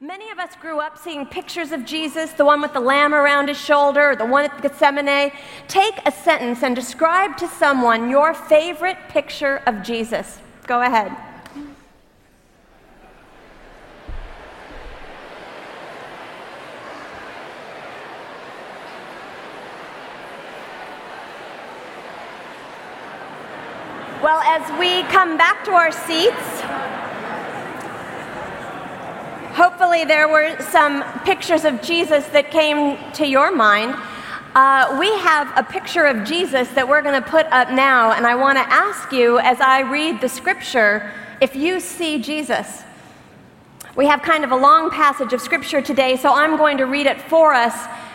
Many of us grew up seeing pictures of Jesus, the one with the lamb around his shoulder, the one at Gethsemane. Take a sentence and describe to someone your favorite picture of Jesus. Go ahead. Well, as we come back to our seats, hopefully there were some pictures of Jesus that came to your mind. Uh, we have a picture of Jesus that we're going to put up now, and I want to ask you as I read the scripture if you see Jesus. We have kind of a long passage of scripture today, so I'm going to read it for us.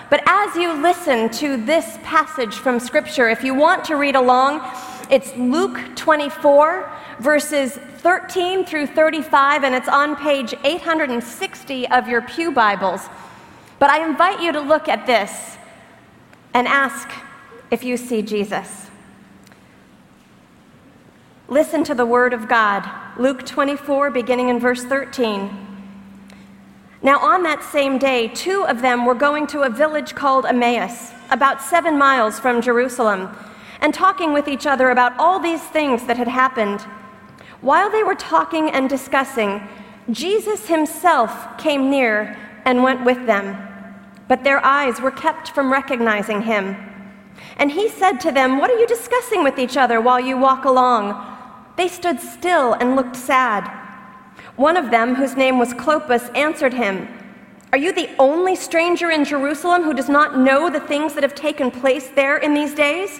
But as you listen to this passage from scripture, if you want to read along, it's Luke 24, verses 13 through 35, and it's on page 860 of your Pew Bibles. But I invite you to look at this and ask if you see Jesus. Listen to the word of God, Luke 24, beginning in verse 13. Now, on that same day, two of them were going to a village called Emmaus, about seven miles from Jerusalem, and talking with each other about all these things that had happened. While they were talking and discussing, Jesus himself came near and went with them, but their eyes were kept from recognizing him. And he said to them, What are you discussing with each other while you walk along? They stood still and looked sad. One of them, whose name was Cleopas, answered him, Are you the only stranger in Jerusalem who does not know the things that have taken place there in these days?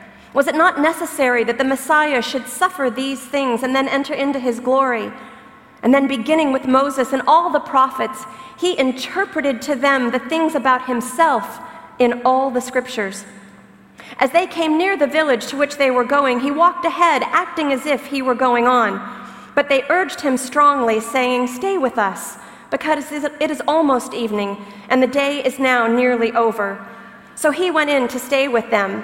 Was it not necessary that the Messiah should suffer these things and then enter into his glory? And then, beginning with Moses and all the prophets, he interpreted to them the things about himself in all the scriptures. As they came near the village to which they were going, he walked ahead, acting as if he were going on. But they urged him strongly, saying, Stay with us, because it is almost evening, and the day is now nearly over. So he went in to stay with them.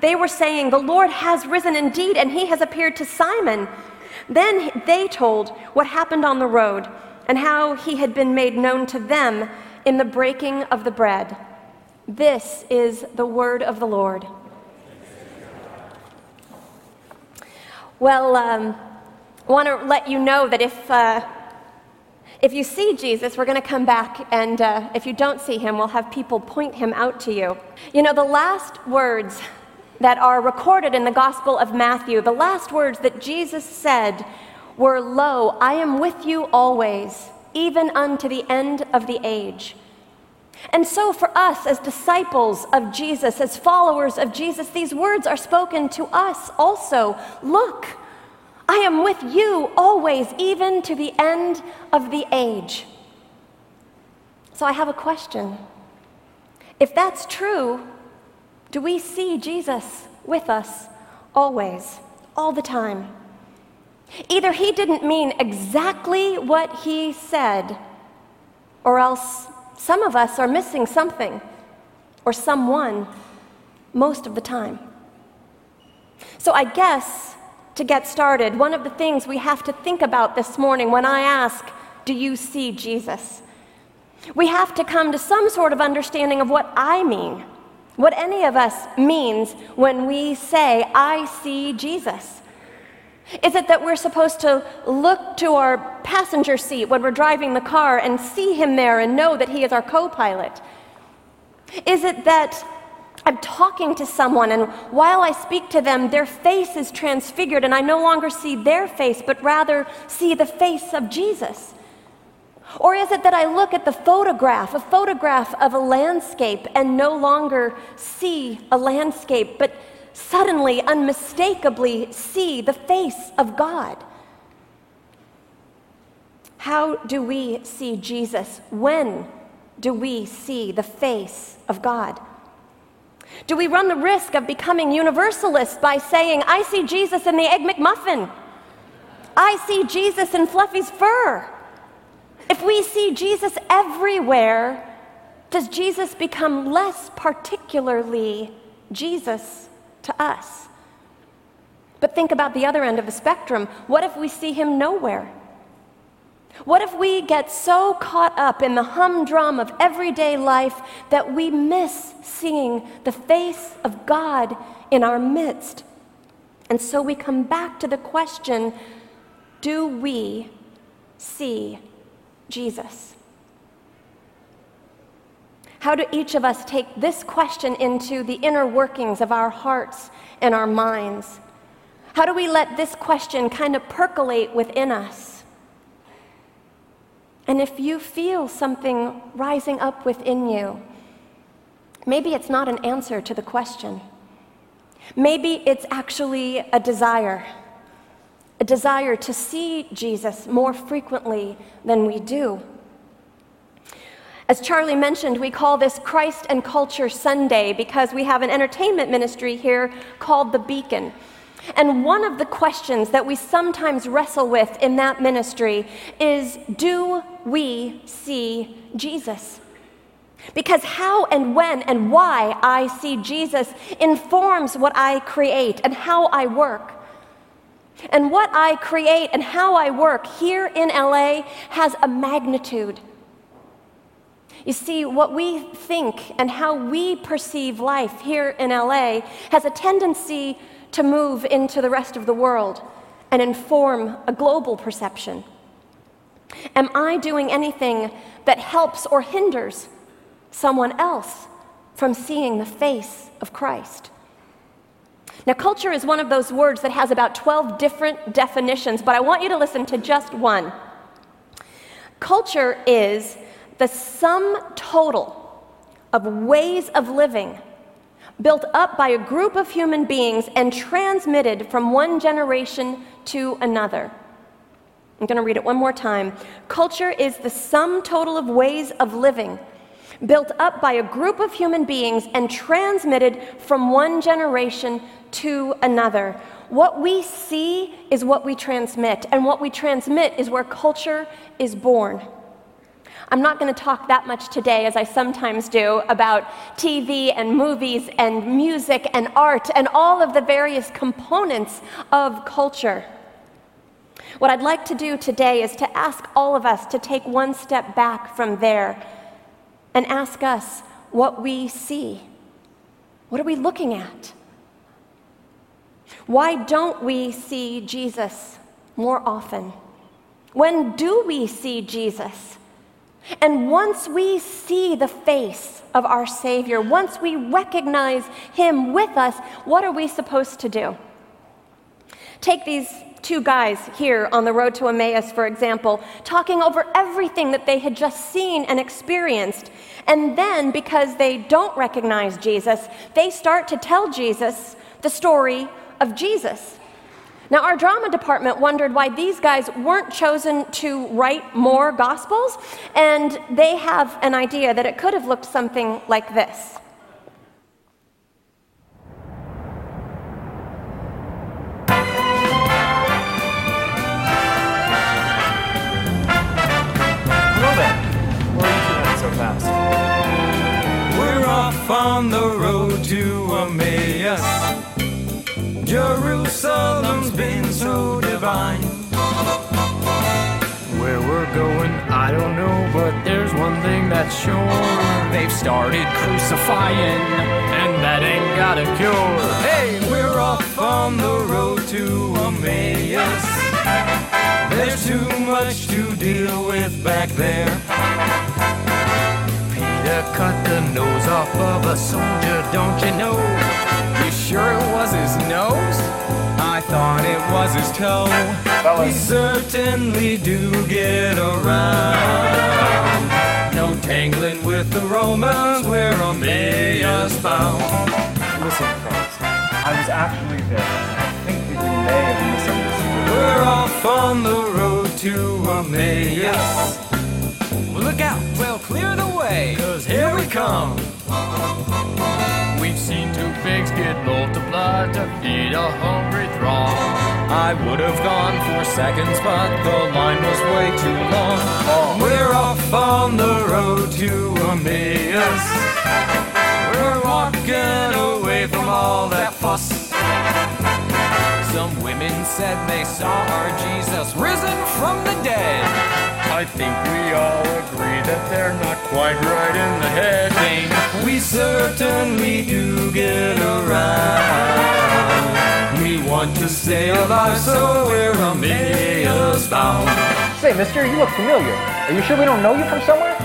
They were saying, The Lord has risen indeed, and he has appeared to Simon. Then they told what happened on the road and how he had been made known to them in the breaking of the bread. This is the word of the Lord. Well, um, I want to let you know that if, uh, if you see Jesus, we're going to come back, and uh, if you don't see him, we'll have people point him out to you. You know, the last words that are recorded in the Gospel of Matthew, the last words that Jesus said were, Lo, I am with you always, even unto the end of the age. And so, for us as disciples of Jesus, as followers of Jesus, these words are spoken to us also. Look, I am with you always, even to the end of the age. So, I have a question. If that's true, do we see Jesus with us always, all the time? Either he didn't mean exactly what he said, or else some of us are missing something or someone most of the time. So, I guess to get started, one of the things we have to think about this morning when I ask, Do you see Jesus? We have to come to some sort of understanding of what I mean, what any of us means when we say, I see Jesus. Is it that we're supposed to look to our passenger seat when we're driving the car and see him there and know that he is our co pilot? Is it that I'm talking to someone and while I speak to them, their face is transfigured and I no longer see their face, but rather see the face of Jesus? Or is it that I look at the photograph, a photograph of a landscape, and no longer see a landscape, but suddenly, unmistakably see the face of God? How do we see Jesus? When do we see the face of God? Do we run the risk of becoming universalists by saying, I see Jesus in the Egg McMuffin? I see Jesus in Fluffy's fur? If we see Jesus everywhere, does Jesus become less particularly Jesus to us? But think about the other end of the spectrum. What if we see him nowhere? What if we get so caught up in the humdrum of everyday life that we miss seeing the face of God in our midst? And so we come back to the question do we see Jesus? How do each of us take this question into the inner workings of our hearts and our minds? How do we let this question kind of percolate within us? And if you feel something rising up within you, maybe it's not an answer to the question. Maybe it's actually a desire a desire to see Jesus more frequently than we do. As Charlie mentioned, we call this Christ and Culture Sunday because we have an entertainment ministry here called The Beacon. And one of the questions that we sometimes wrestle with in that ministry is Do we see Jesus? Because how and when and why I see Jesus informs what I create and how I work. And what I create and how I work here in LA has a magnitude. You see, what we think and how we perceive life here in LA has a tendency to move into the rest of the world and inform a global perception. Am I doing anything that helps or hinders someone else from seeing the face of Christ? Now, culture is one of those words that has about 12 different definitions, but I want you to listen to just one. Culture is the sum total of ways of living built up by a group of human beings and transmitted from one generation to another. I'm going to read it one more time. Culture is the sum total of ways of living built up by a group of human beings and transmitted from one generation to another. What we see is what we transmit, and what we transmit is where culture is born. I'm not going to talk that much today, as I sometimes do, about TV and movies and music and art and all of the various components of culture. What I'd like to do today is to ask all of us to take one step back from there and ask us what we see. What are we looking at? Why don't we see Jesus more often? When do we see Jesus? And once we see the face of our Savior, once we recognize Him with us, what are we supposed to do? Take these two guys here on the road to Emmaus, for example, talking over everything that they had just seen and experienced. And then, because they don't recognize Jesus, they start to tell Jesus the story of Jesus. Now, our drama department wondered why these guys weren't chosen to write more gospels, and they have an idea that it could have looked something like this. Started crucifying, and that ain't got a cure. Hey, we're off on the road to Emmaus. There's too much to deal with back there. Peter cut the nose off of a soldier, don't you know? You sure it was his nose? I thought it was his toe. We certainly do get around. No tangling with the Romans, we're Emmaus bound. Listen, friends, I was actually there. I think that you may have misunderstood. We're off on the road to Emmaus. Well, look out, well, clear the way. Cause here we come. We've seen two pigs get multiplied to feed a hungry throng. I would have gone for seconds, but the line was way too long. We're off on the road to Emmaus. We're walking away from all that fuss. Some women said they saw our Jesus risen from the dead. I think we all agree that they're not quite right in the head. Dane. We certainly do get around. We want to stay alive, so we're Emmaus bound. Say, mister, you look familiar. Are you sure we don't know you from somewhere?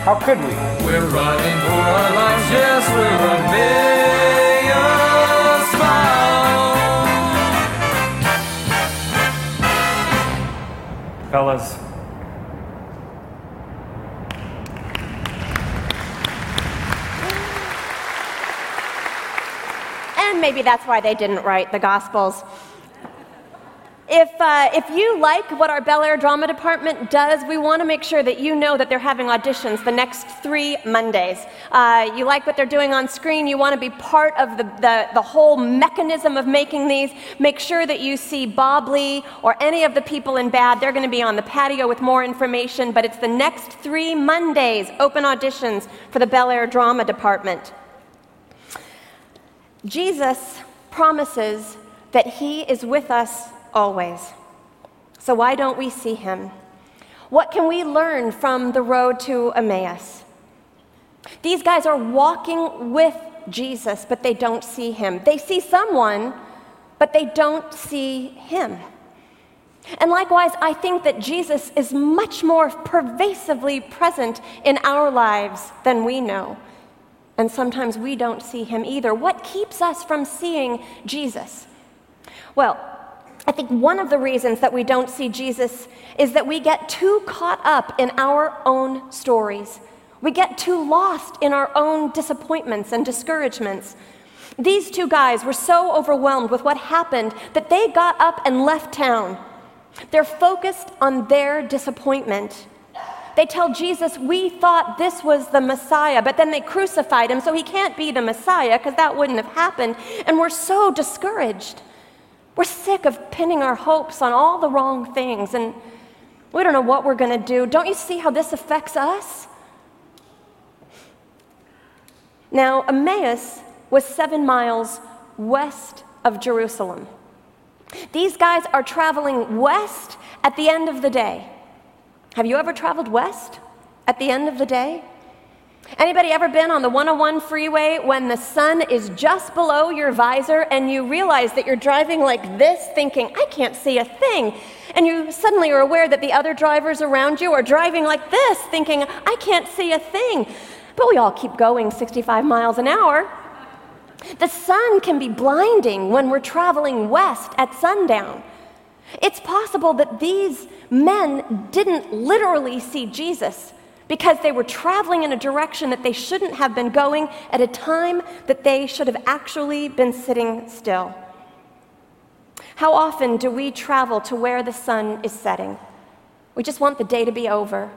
How could we? We're running for our lives, yes, we're Emmaus bound. Fellas, And maybe that's why they didn't write the Gospels. If, uh, if you like what our Bel Air Drama Department does, we want to make sure that you know that they're having auditions the next three Mondays. Uh, you like what they're doing on screen, you want to be part of the, the, the whole mechanism of making these, make sure that you see Bob Lee or any of the people in BAD. They're going to be on the patio with more information, but it's the next three Mondays, open auditions for the Bel Air Drama Department. Jesus promises that He is with us always. So, why don't we see Him? What can we learn from the road to Emmaus? These guys are walking with Jesus, but they don't see Him. They see someone, but they don't see Him. And likewise, I think that Jesus is much more pervasively present in our lives than we know. And sometimes we don't see him either. What keeps us from seeing Jesus? Well, I think one of the reasons that we don't see Jesus is that we get too caught up in our own stories. We get too lost in our own disappointments and discouragements. These two guys were so overwhelmed with what happened that they got up and left town. They're focused on their disappointment. They tell Jesus, We thought this was the Messiah, but then they crucified him, so he can't be the Messiah because that wouldn't have happened. And we're so discouraged. We're sick of pinning our hopes on all the wrong things, and we don't know what we're going to do. Don't you see how this affects us? Now, Emmaus was seven miles west of Jerusalem. These guys are traveling west at the end of the day. Have you ever traveled west at the end of the day? Anybody ever been on the 101 freeway when the sun is just below your visor and you realize that you're driving like this, thinking, I can't see a thing? And you suddenly are aware that the other drivers around you are driving like this, thinking, I can't see a thing. But we all keep going 65 miles an hour. The sun can be blinding when we're traveling west at sundown. It's possible that these men didn't literally see Jesus because they were traveling in a direction that they shouldn't have been going at a time that they should have actually been sitting still. How often do we travel to where the sun is setting? We just want the day to be over.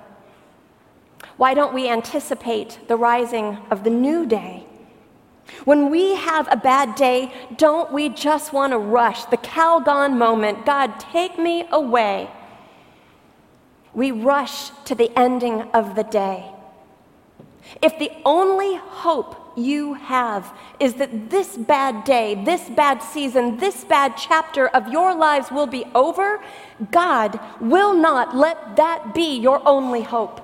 Why don't we anticipate the rising of the new day? When we have a bad day, don't we just want to rush the Calgon moment? God, take me away. We rush to the ending of the day. if the only hope you have is that this bad day, this bad season, this bad chapter of your lives will be over, God will not let that be your only hope.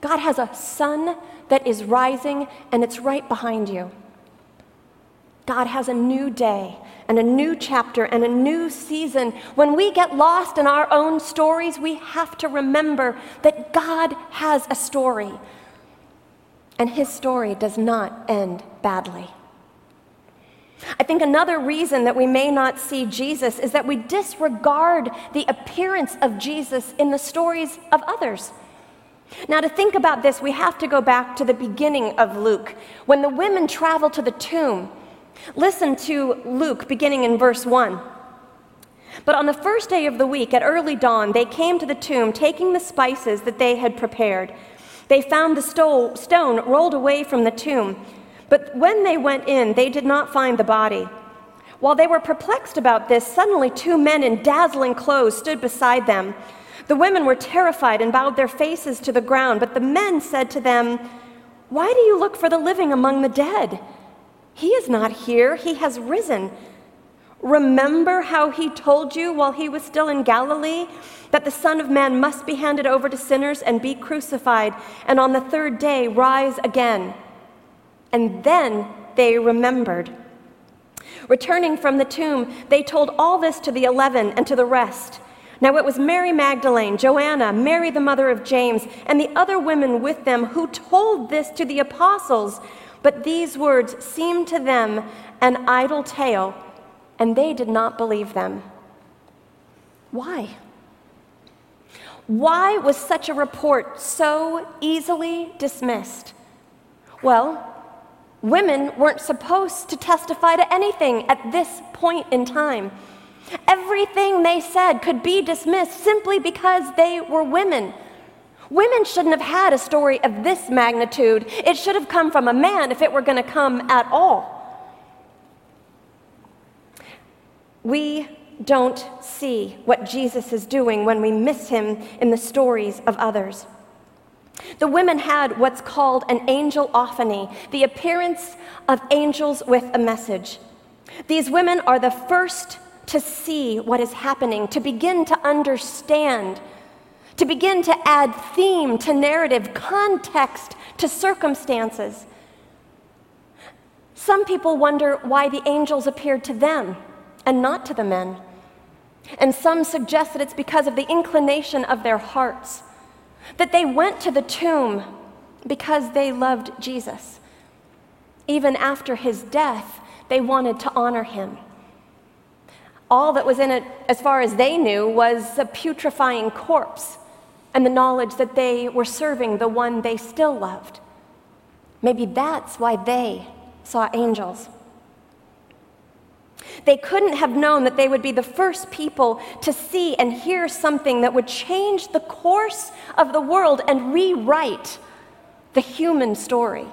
God has a sun that is rising and it's right behind you. God has a new day and a new chapter and a new season. When we get lost in our own stories, we have to remember that God has a story and his story does not end badly. I think another reason that we may not see Jesus is that we disregard the appearance of Jesus in the stories of others. Now, to think about this, we have to go back to the beginning of Luke, when the women travel to the tomb. Listen to Luke beginning in verse 1. But on the first day of the week, at early dawn, they came to the tomb, taking the spices that they had prepared. They found the stone rolled away from the tomb, but when they went in, they did not find the body. While they were perplexed about this, suddenly two men in dazzling clothes stood beside them. The women were terrified and bowed their faces to the ground, but the men said to them, Why do you look for the living among the dead? He is not here, he has risen. Remember how he told you while he was still in Galilee that the Son of Man must be handed over to sinners and be crucified, and on the third day rise again. And then they remembered. Returning from the tomb, they told all this to the eleven and to the rest. Now it was Mary Magdalene, Joanna, Mary the mother of James, and the other women with them who told this to the apostles. But these words seemed to them an idle tale and they did not believe them. Why? Why was such a report so easily dismissed? Well, women weren't supposed to testify to anything at this point in time. Everything they said could be dismissed simply because they were women. Women shouldn't have had a story of this magnitude. It should have come from a man if it were going to come at all. We don't see what Jesus is doing when we miss him in the stories of others. The women had what's called an angelophany, the appearance of angels with a message. These women are the first to see what is happening, to begin to understand, to begin to add theme to narrative, context to circumstances. Some people wonder why the angels appeared to them and not to the men. And some suggest that it's because of the inclination of their hearts, that they went to the tomb because they loved Jesus. Even after his death, they wanted to honor him. All that was in it, as far as they knew, was a putrefying corpse and the knowledge that they were serving the one they still loved. Maybe that's why they saw angels. They couldn't have known that they would be the first people to see and hear something that would change the course of the world and rewrite the human story.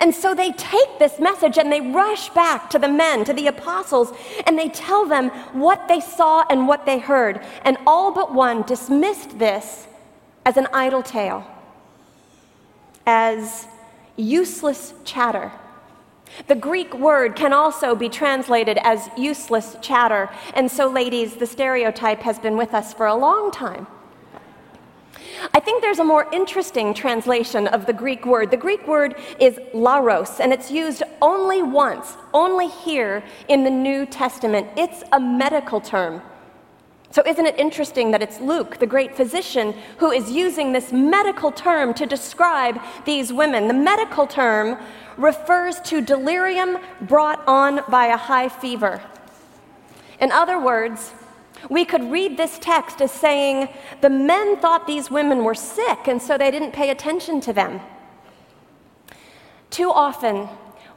And so they take this message and they rush back to the men, to the apostles, and they tell them what they saw and what they heard. And all but one dismissed this as an idle tale, as useless chatter the Greek word can also be translated as useless chatter. And so, ladies, the stereotype has been with us for a long time. I think there's a more interesting translation of the Greek word. The Greek word is leros, and it's used only once, only here in the New Testament. It's a medical term. So, isn't it interesting that it's Luke, the great physician, who is using this medical term to describe these women? The medical term refers to delirium brought on by a high fever. In other words, we could read this text as saying the men thought these women were sick, and so they didn't pay attention to them. Too often,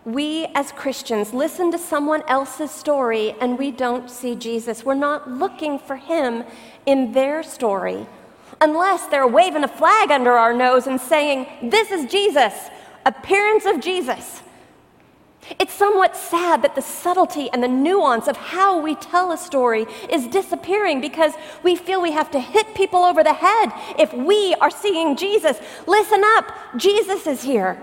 we as Christians listen to someone else's story and we don't see Jesus. We're not looking for him in their story unless they're waving a flag under our nose and saying, This is Jesus, appearance of Jesus. It's somewhat sad that the subtlety and the nuance of how we tell a story is disappearing because we feel we have to hit people over the head if we are seeing Jesus. Listen up, Jesus is here.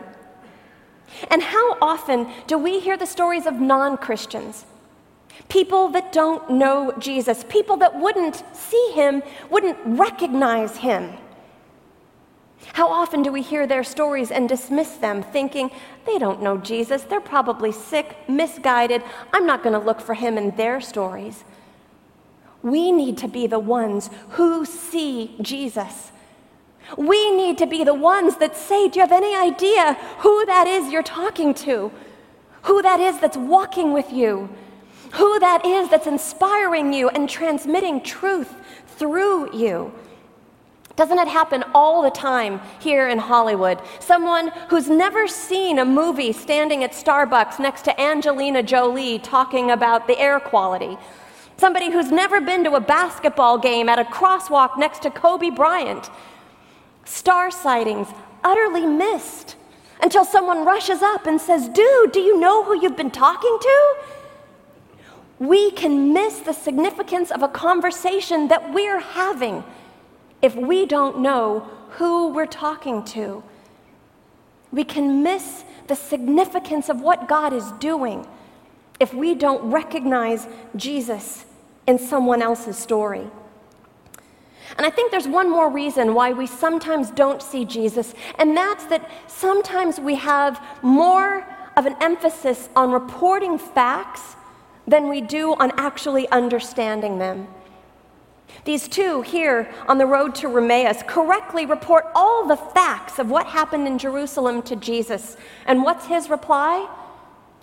And how often do we hear the stories of non Christians? People that don't know Jesus, people that wouldn't see him, wouldn't recognize him. How often do we hear their stories and dismiss them, thinking, they don't know Jesus, they're probably sick, misguided, I'm not going to look for him in their stories. We need to be the ones who see Jesus. We need to be the ones that say, Do you have any idea who that is you're talking to? Who that is that's walking with you? Who that is that's inspiring you and transmitting truth through you? Doesn't it happen all the time here in Hollywood? Someone who's never seen a movie standing at Starbucks next to Angelina Jolie talking about the air quality. Somebody who's never been to a basketball game at a crosswalk next to Kobe Bryant. Star sightings utterly missed until someone rushes up and says, Dude, do you know who you've been talking to? We can miss the significance of a conversation that we're having if we don't know who we're talking to. We can miss the significance of what God is doing if we don't recognize Jesus in someone else's story. And I think there's one more reason why we sometimes don't see Jesus, and that's that sometimes we have more of an emphasis on reporting facts than we do on actually understanding them. These two here on the road to Emmaus correctly report all the facts of what happened in Jerusalem to Jesus. And what's his reply?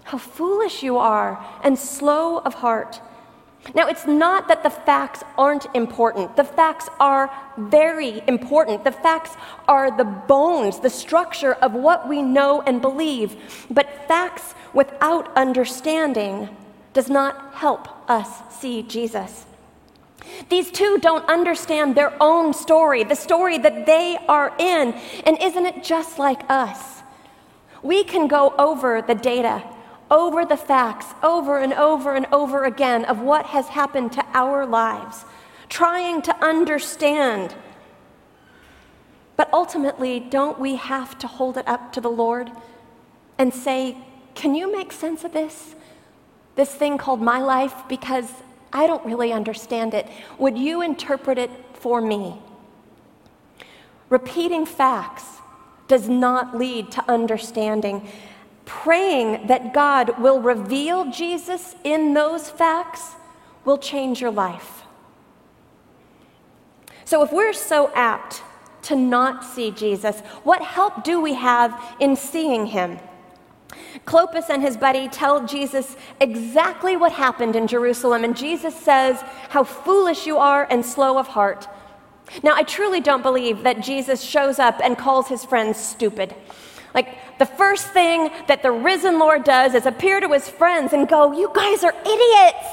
How foolish you are and slow of heart. Now, it's not that the facts aren't important. The facts are very important. The facts are the bones, the structure of what we know and believe. But facts without understanding does not help us see Jesus. These two don't understand their own story, the story that they are in. And isn't it just like us? We can go over the data, over the facts, over and over and over again of what has happened to our lives, trying to understand. But ultimately, don't we have to hold it up to the Lord and say, Can you make sense of this? This thing called my life? Because I don't really understand it. Would you interpret it for me? Repeating facts does not lead to understanding. Praying that God will reveal Jesus in those facts will change your life. So, if we're so apt to not see Jesus, what help do we have in seeing him? Cleopas and his buddy tell Jesus exactly what happened in Jerusalem, and Jesus says, How foolish you are and slow of heart. Now, I truly don't believe that Jesus shows up and calls his friends stupid. Like, the first thing that the risen Lord does is appear to his friends and go, You guys are idiots.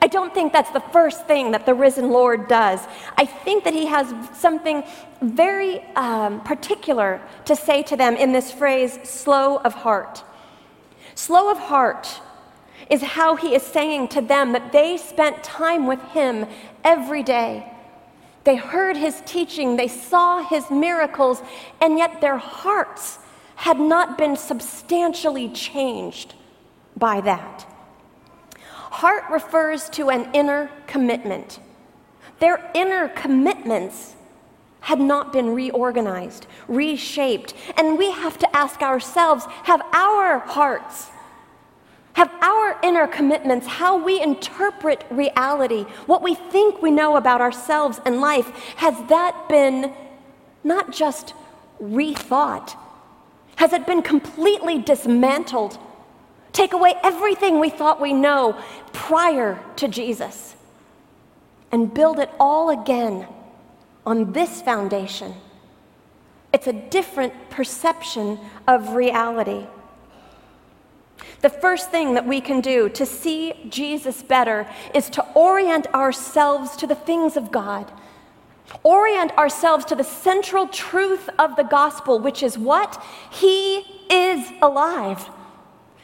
I don't think that's the first thing that the risen Lord does. I think that he has something very um, particular to say to them in this phrase, slow of heart. Slow of heart is how he is saying to them that they spent time with him every day. They heard his teaching, they saw his miracles, and yet their hearts had not been substantially changed by that. Heart refers to an inner commitment. Their inner commitments had not been reorganized, reshaped. And we have to ask ourselves have our hearts, have our inner commitments, how we interpret reality, what we think we know about ourselves and life, has that been not just rethought? Has it been completely dismantled? Take away everything we thought we know prior to Jesus and build it all again on this foundation. It's a different perception of reality. The first thing that we can do to see Jesus better is to orient ourselves to the things of God. Orient ourselves to the central truth of the gospel, which is what? He is alive.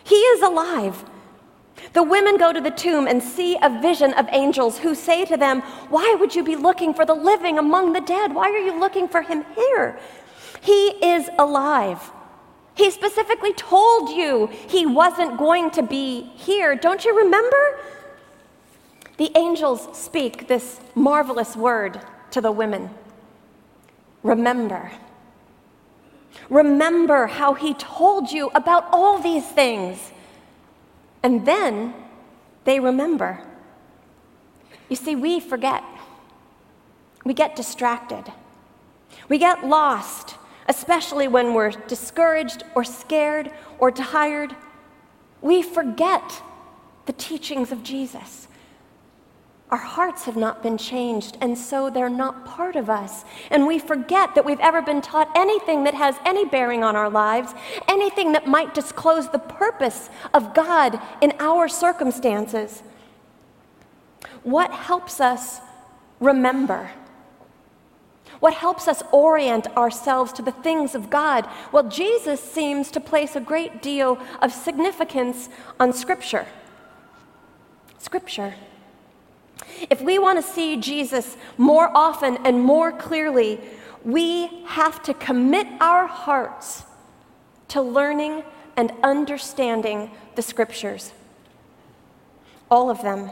He is alive. The women go to the tomb and see a vision of angels who say to them, Why would you be looking for the living among the dead? Why are you looking for him here? He is alive. He specifically told you he wasn't going to be here. Don't you remember? The angels speak this marvelous word to the women Remember. Remember how he told you about all these things. And then they remember. You see, we forget. We get distracted. We get lost, especially when we're discouraged or scared or tired. We forget the teachings of Jesus. Our hearts have not been changed, and so they're not part of us. And we forget that we've ever been taught anything that has any bearing on our lives, anything that might disclose the purpose of God in our circumstances. What helps us remember? What helps us orient ourselves to the things of God? Well, Jesus seems to place a great deal of significance on Scripture. Scripture. If we want to see Jesus more often and more clearly, we have to commit our hearts to learning and understanding the scriptures. All of them.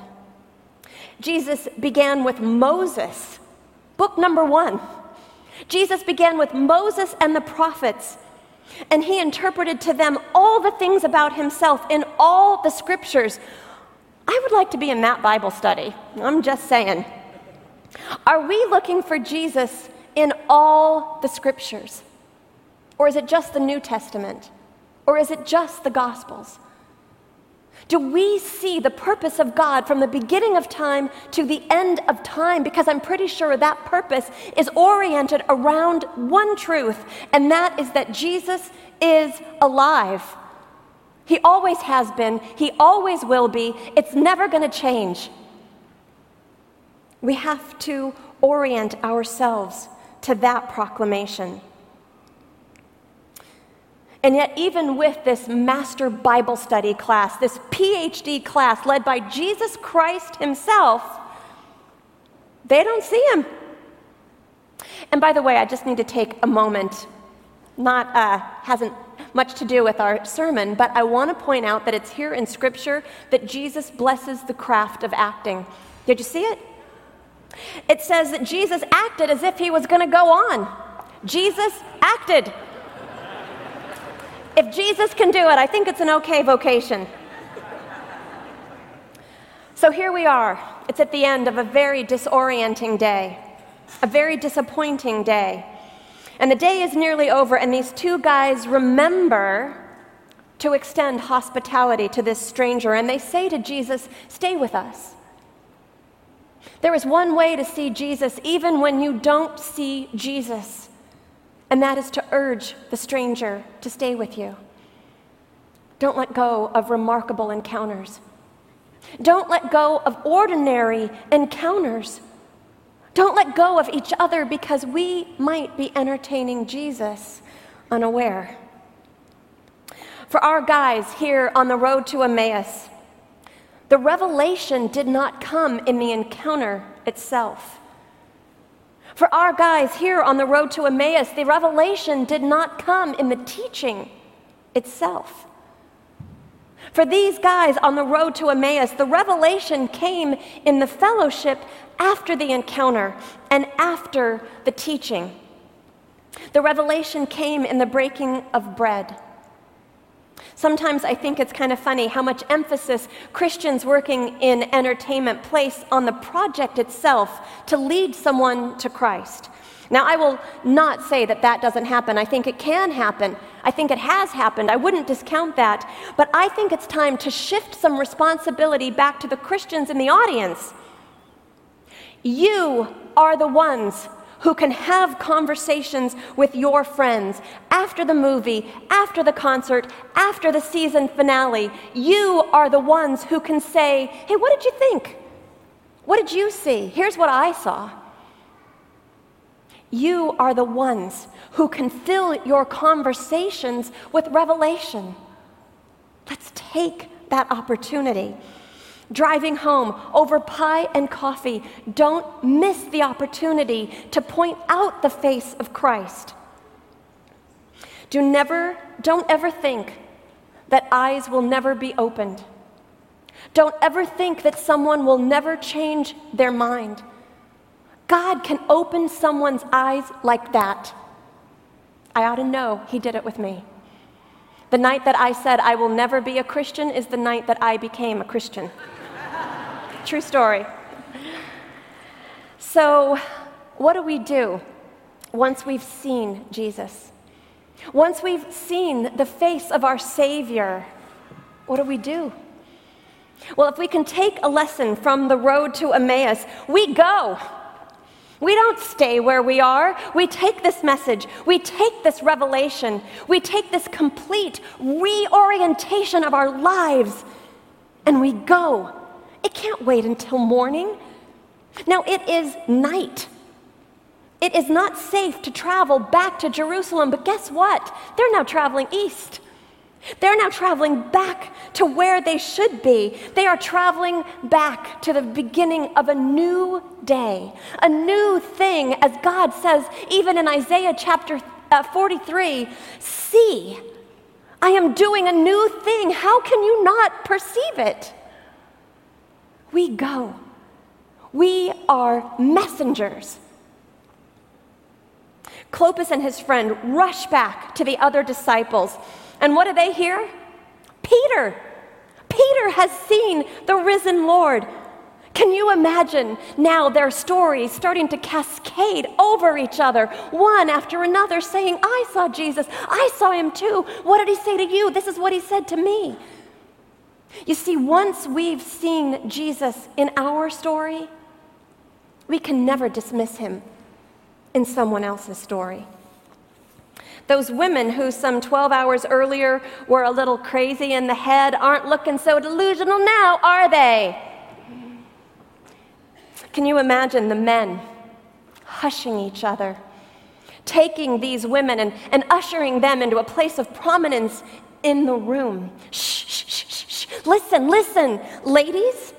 Jesus began with Moses, book number one. Jesus began with Moses and the prophets, and he interpreted to them all the things about himself in all the scriptures I would like to be in that Bible study. I'm just saying. Are we looking for Jesus in all the scriptures? Or is it just the New Testament? Or is it just the Gospels? Do we see the purpose of God from the beginning of time to the end of time? Because I'm pretty sure that purpose is oriented around one truth, and that is that Jesus is alive. He always has been, He always will be. It's never going to change. We have to orient ourselves to that proclamation. And yet, even with this master Bible study class, this PhD class led by Jesus Christ Himself, they don't see Him. And by the way, I just need to take a moment, not, uh, hasn't much to do with our sermon, but I want to point out that it's here in Scripture that Jesus blesses the craft of acting. Did you see it? It says that Jesus acted as if he was going to go on. Jesus acted. If Jesus can do it, I think it's an okay vocation. So here we are. It's at the end of a very disorienting day, a very disappointing day. And the day is nearly over, and these two guys remember to extend hospitality to this stranger, and they say to Jesus, Stay with us. There is one way to see Jesus even when you don't see Jesus, and that is to urge the stranger to stay with you. Don't let go of remarkable encounters. Don't let go of ordinary encounters. Don't let go of each other because we might be entertaining Jesus unaware. For our guys here on the road to Emmaus, the revelation did not come in the encounter itself. For our guys here on the road to Emmaus, the revelation did not come in the teaching itself. For these guys on the road to Emmaus, the revelation came in the fellowship after the encounter and after the teaching. The revelation came in the breaking of bread. Sometimes I think it's kind of funny how much emphasis Christians working in entertainment place on the project itself to lead someone to Christ. Now, I will not say that that doesn't happen. I think it can happen. I think it has happened. I wouldn't discount that. But I think it's time to shift some responsibility back to the Christians in the audience. You are the ones who can have conversations with your friends after the movie, after the concert, after the season finale. You are the ones who can say, Hey, what did you think? What did you see? Here's what I saw. You are the ones who can fill your conversations with revelation. Let's take that opportunity. Driving home over pie and coffee, don't miss the opportunity to point out the face of Christ. Do never, don't ever think that eyes will never be opened. Don't ever think that someone will never change their mind. God can open someone's eyes like that. I ought to know He did it with me. The night that I said I will never be a Christian is the night that I became a Christian. True story. So, what do we do once we've seen Jesus? Once we've seen the face of our Savior, what do we do? Well, if we can take a lesson from the road to Emmaus, we go. We don't stay where we are. We take this message, we take this revelation, we take this complete reorientation of our lives, and we go. It can't wait until morning. Now, it is night. It is not safe to travel back to Jerusalem, but guess what? They're now traveling east. They're now traveling back to where they should be. They are traveling back to the beginning of a new day, a new thing, as God says, even in Isaiah chapter uh, 43 See, I am doing a new thing. How can you not perceive it? We go. We are messengers. Cleopas and his friend rush back to the other disciples and what do they hear? Peter. Peter has seen the risen Lord. Can you imagine now their stories starting to cascade over each other, one after another, saying, I saw Jesus. I saw him too. What did he say to you? This is what he said to me. You see, once we've seen Jesus in our story, we can never dismiss him in someone else's story. Those women who some 12 hours earlier were a little crazy in the head aren't looking so delusional now, are they? Can you imagine the men hushing each other, taking these women and, and ushering them into a place of prominence in the room? Shh, shh, shh. Listen, listen, ladies.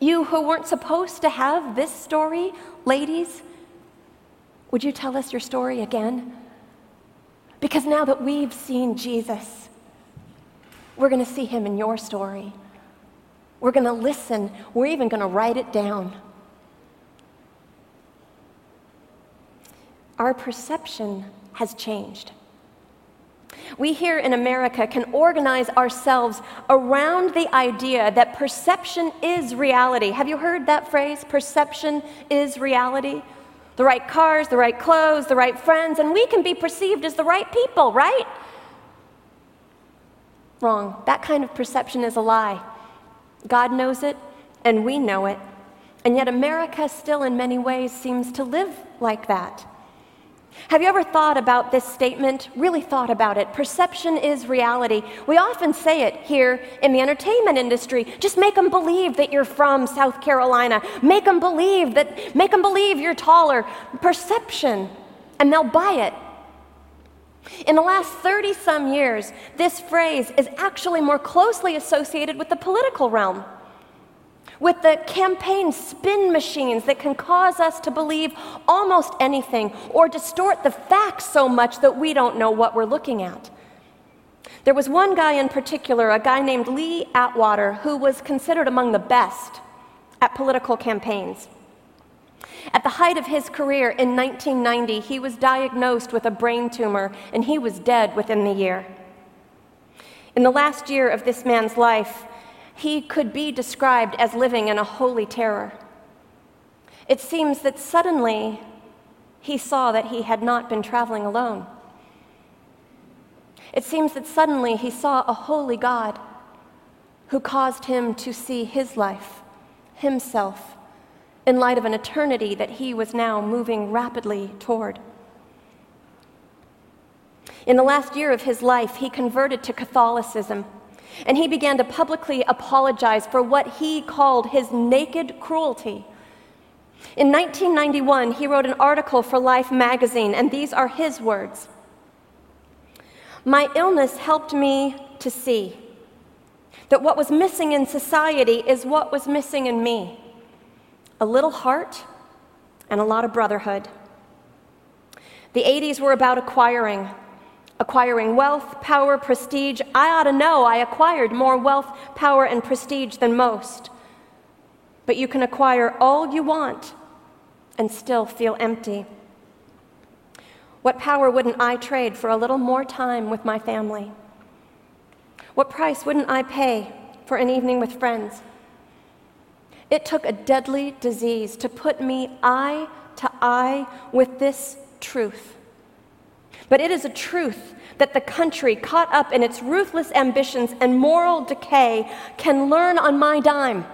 You who weren't supposed to have this story, ladies, would you tell us your story again? Because now that we've seen Jesus, we're going to see him in your story. We're going to listen. We're even going to write it down. Our perception has changed. We here in America can organize ourselves around the idea that perception is reality. Have you heard that phrase? Perception is reality the right cars, the right clothes, the right friends, and we can be perceived as the right people, right? Wrong. That kind of perception is a lie. God knows it, and we know it. And yet, America still, in many ways, seems to live like that. Have you ever thought about this statement? Really thought about it. Perception is reality. We often say it here in the entertainment industry. Just make them believe that you're from South Carolina. Make them believe that make them believe you're taller. Perception. And they'll buy it. In the last 30 some years, this phrase is actually more closely associated with the political realm with the campaign spin machines that can cause us to believe almost anything or distort the facts so much that we don't know what we're looking at. There was one guy in particular, a guy named Lee Atwater, who was considered among the best at political campaigns. At the height of his career in 1990, he was diagnosed with a brain tumor and he was dead within the year. In the last year of this man's life, he could be described as living in a holy terror. It seems that suddenly he saw that he had not been traveling alone. It seems that suddenly he saw a holy God who caused him to see his life, himself, in light of an eternity that he was now moving rapidly toward. In the last year of his life, he converted to Catholicism and he began to publicly apologize for what he called his naked cruelty. In 1991, he wrote an article for Life magazine, and these are his words My illness helped me to see That what was missing in society is what was missing in me a little heart and a lot of brotherhood. The 80s were about acquiring, acquiring wealth, power, prestige. I ought to know I acquired more wealth, power, and prestige than most. But you can acquire all you want and still feel empty. What power wouldn't I trade for a little more time with my family? What price wouldn't I pay for an evening with friends? It took a deadly disease to put me eye to eye with this truth. But it is a truth that the country, caught up in its ruthless ambitions and moral decay, can learn on my dime.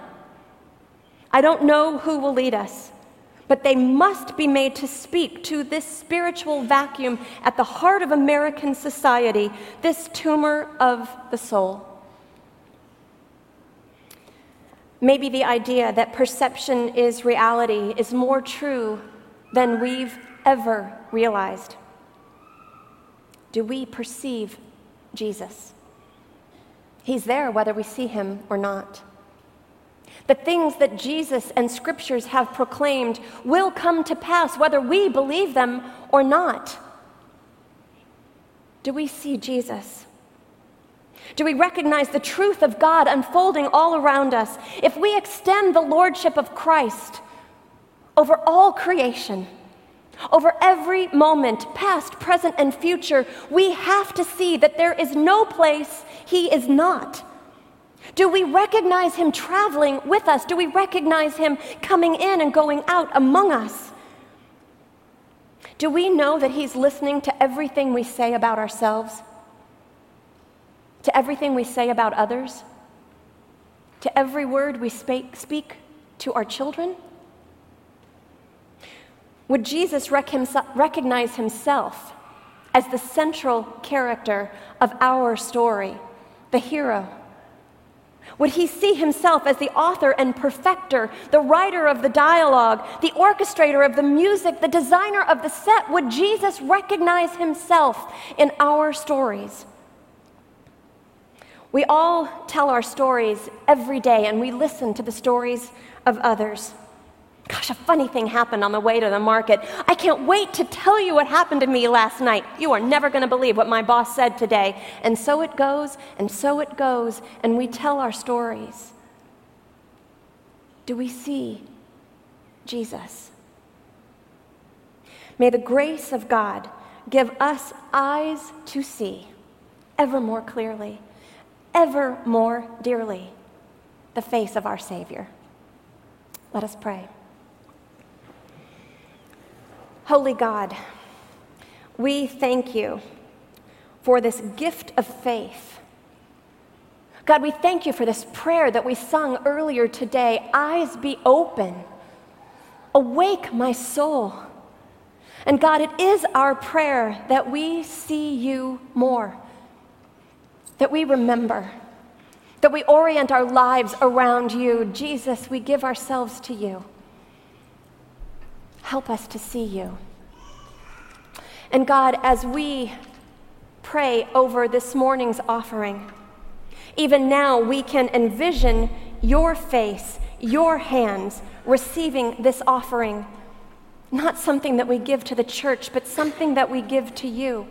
I don't know who will lead us, but they must be made to speak to this spiritual vacuum at the heart of American society, this tumor of the soul. Maybe the idea that perception is reality is more true than we've ever realized. Do we perceive Jesus? He's there whether we see him or not. The things that Jesus and scriptures have proclaimed will come to pass whether we believe them or not. Do we see Jesus? Do we recognize the truth of God unfolding all around us? If we extend the lordship of Christ over all creation, over every moment, past, present, and future, we have to see that there is no place he is not. Do we recognize him traveling with us? Do we recognize him coming in and going out among us? Do we know that he's listening to everything we say about ourselves? To everything we say about others? To every word we speak, speak to our children? Would Jesus recognize himself as the central character of our story, the hero? Would he see himself as the author and perfecter, the writer of the dialogue, the orchestrator of the music, the designer of the set? Would Jesus recognize himself in our stories? We all tell our stories every day, and we listen to the stories of others. Gosh, a funny thing happened on the way to the market. I can't wait to tell you what happened to me last night. You are never going to believe what my boss said today. And so it goes, and so it goes, and we tell our stories. Do we see Jesus? May the grace of God give us eyes to see ever more clearly, ever more dearly the face of our Savior. Let us pray. Holy God, we thank you for this gift of faith. God, we thank you for this prayer that we sung earlier today. Eyes be open. Awake, my soul. And God, it is our prayer that we see you more, that we remember, that we orient our lives around you. Jesus, we give ourselves to you. Help us to see you. And God, as we pray over this morning's offering, even now we can envision your face, your hands receiving this offering. Not something that we give to the church, but something that we give to you.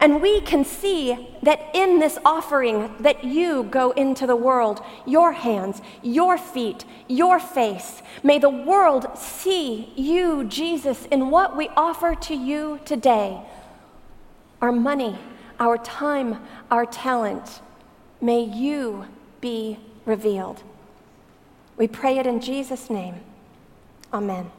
And we can see that in this offering that you go into the world, your hands, your feet, your face. May the world see you, Jesus, in what we offer to you today. Our money, our time, our talent. May you be revealed. We pray it in Jesus' name. Amen.